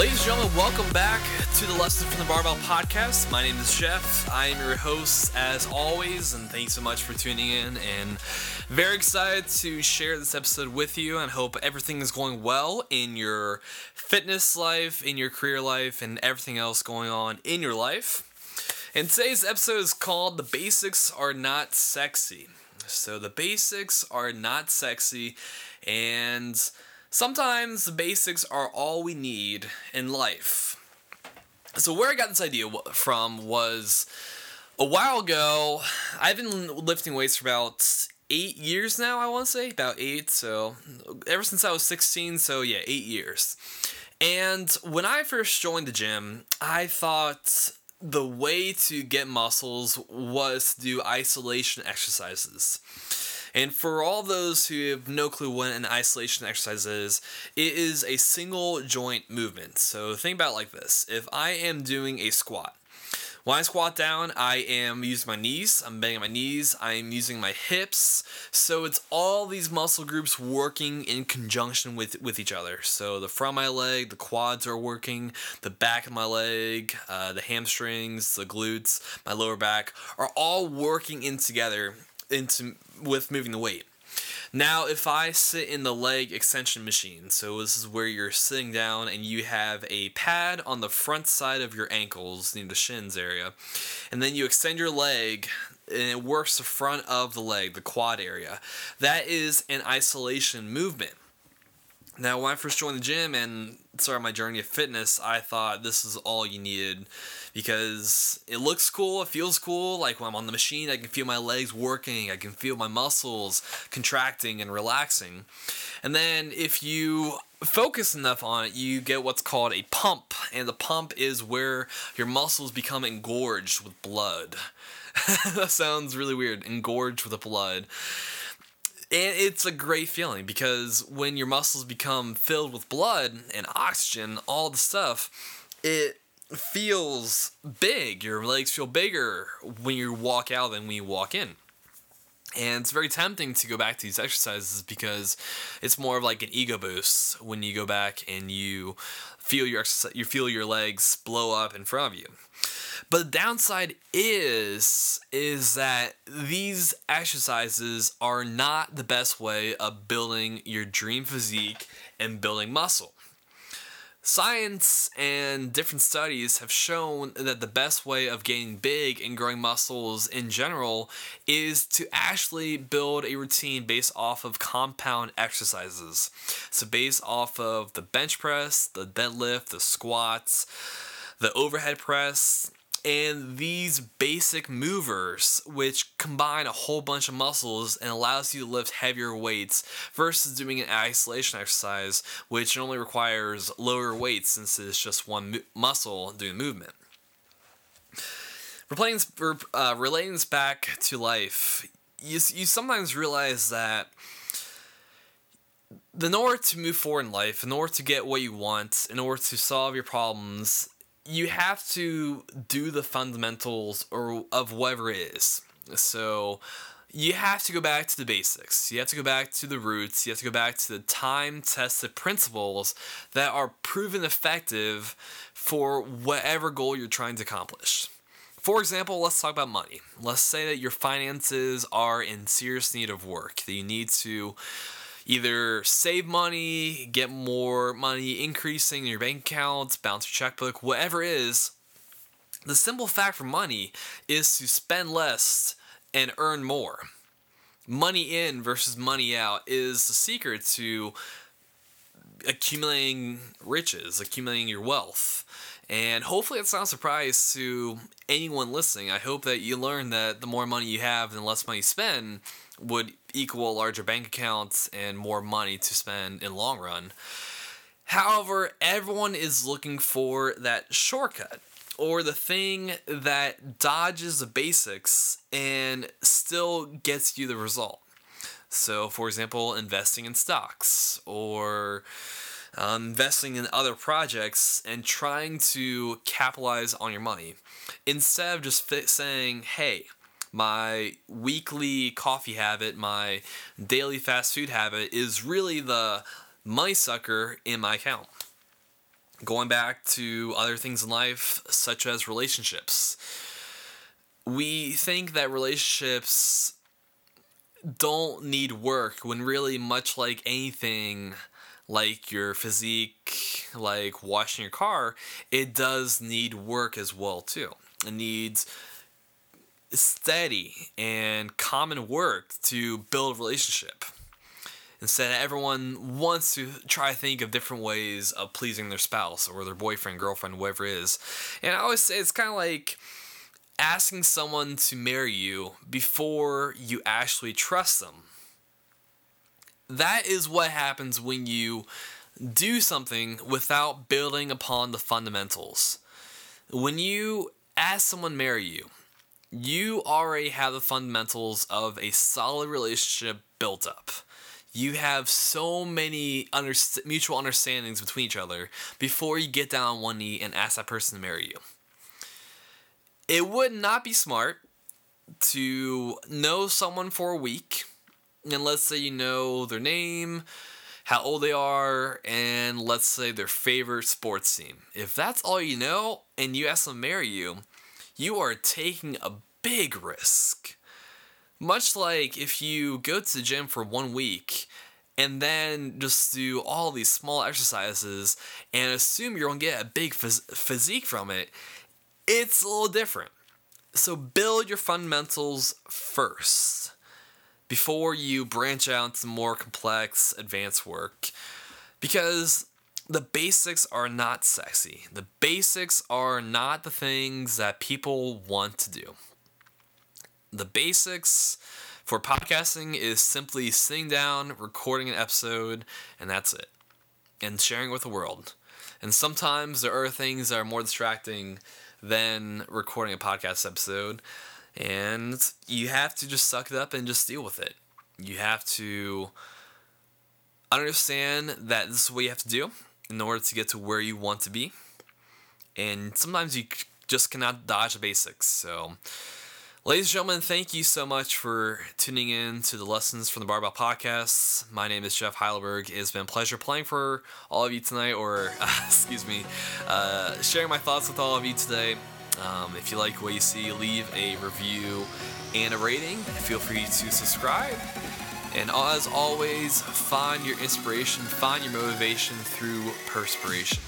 Ladies and gentlemen, welcome back to the Lesson from the Barbell podcast. My name is Jeff. I am your host as always, and thanks so much for tuning in. And very excited to share this episode with you, and hope everything is going well in your fitness life, in your career life, and everything else going on in your life. And today's episode is called The Basics Are Not Sexy. So, the basics are not sexy, and Sometimes the basics are all we need in life. So, where I got this idea from was a while ago. I've been lifting weights for about eight years now, I want to say. About eight. So, ever since I was 16. So, yeah, eight years. And when I first joined the gym, I thought the way to get muscles was to do isolation exercises. And for all those who have no clue what an isolation exercise is, it is a single joint movement. So think about like this if I am doing a squat, when I squat down, I am using my knees, I'm bending my knees, I'm using my hips. So it's all these muscle groups working in conjunction with, with each other. So the front of my leg, the quads are working, the back of my leg, uh, the hamstrings, the glutes, my lower back are all working in together into with moving the weight. Now, if I sit in the leg extension machine, so this is where you're sitting down and you have a pad on the front side of your ankles, near the shins area, and then you extend your leg and it works the front of the leg, the quad area. That is an isolation movement. Now, when I first joined the gym and started my journey of fitness, I thought this is all you needed because it looks cool, it feels cool. Like when I'm on the machine, I can feel my legs working, I can feel my muscles contracting and relaxing. And then if you focus enough on it, you get what's called a pump, and the pump is where your muscles become engorged with blood. that sounds really weird, engorged with blood. And it's a great feeling because when your muscles become filled with blood and oxygen, all the stuff, it feels big. Your legs feel bigger when you walk out than when you walk in. And it's very tempting to go back to these exercises because it's more of like an ego boost when you go back and you feel your you feel your legs blow up in front of you. But the downside is is that these exercises are not the best way of building your dream physique and building muscle. Science and different studies have shown that the best way of getting big and growing muscles in general is to actually build a routine based off of compound exercises. So, based off of the bench press, the deadlift, the squats, the overhead press, and these basic movers which combine a whole bunch of muscles and allows you to lift heavier weights versus doing an isolation exercise which only requires lower weights since it's just one mu- muscle doing movement. Relating, uh, relating this back to life. You, you sometimes realize that in order to move forward in life, in order to get what you want, in order to solve your problems, you have to do the fundamentals or of whatever it is. So you have to go back to the basics. You have to go back to the roots. You have to go back to the time tested principles that are proven effective for whatever goal you're trying to accomplish. For example, let's talk about money. Let's say that your finances are in serious need of work, that you need to either save money, get more money increasing in your bank accounts, balance your checkbook, whatever it is. The simple fact for money is to spend less and earn more. Money in versus money out is the secret to accumulating riches, accumulating your wealth. And hopefully, it's not a surprise to anyone listening. I hope that you learn that the more money you have and the less money you spend would equal larger bank accounts and more money to spend in long run. However, everyone is looking for that shortcut or the thing that dodges the basics and still gets you the result. So, for example, investing in stocks or um, investing in other projects and trying to capitalize on your money instead of just saying, hey, my weekly coffee habit, my daily fast food habit is really the money sucker in my account. Going back to other things in life, such as relationships. We think that relationships don't need work when really, much like anything, like your physique, like washing your car, it does need work as well too. It needs steady and common work to build a relationship. Instead, everyone wants to try to think of different ways of pleasing their spouse or their boyfriend, girlfriend, whoever it is. And I always say it's kind of like asking someone to marry you before you actually trust them. That is what happens when you do something without building upon the fundamentals. When you ask someone marry you, you already have the fundamentals of a solid relationship built up. You have so many under- mutual understandings between each other before you get down on one knee and ask that person to marry you. It would not be smart to know someone for a week, and let's say you know their name, how old they are, and let's say their favorite sports team. If that's all you know and you ask them to marry you, you are taking a big risk. Much like if you go to the gym for one week and then just do all these small exercises and assume you're going to get a big phys- physique from it, it's a little different. So build your fundamentals first before you branch out to more complex, advanced work. Because the basics are not sexy. The basics are not the things that people want to do. The basics for podcasting is simply sitting down, recording an episode, and that's it. And sharing with the world. And sometimes there are things that are more distracting than recording a podcast episode. And you have to just suck it up and just deal with it. You have to understand that this is what you have to do in order to get to where you want to be. And sometimes you just cannot dodge the basics. So, ladies and gentlemen, thank you so much for tuning in to the Lessons from the Barbell Podcast. My name is Jeff Heidelberg. It has been a pleasure playing for all of you tonight, or excuse me, uh, sharing my thoughts with all of you today. Um, if you like what you see, leave a review and a rating. Feel free to subscribe. And as always, find your inspiration, find your motivation through perspiration.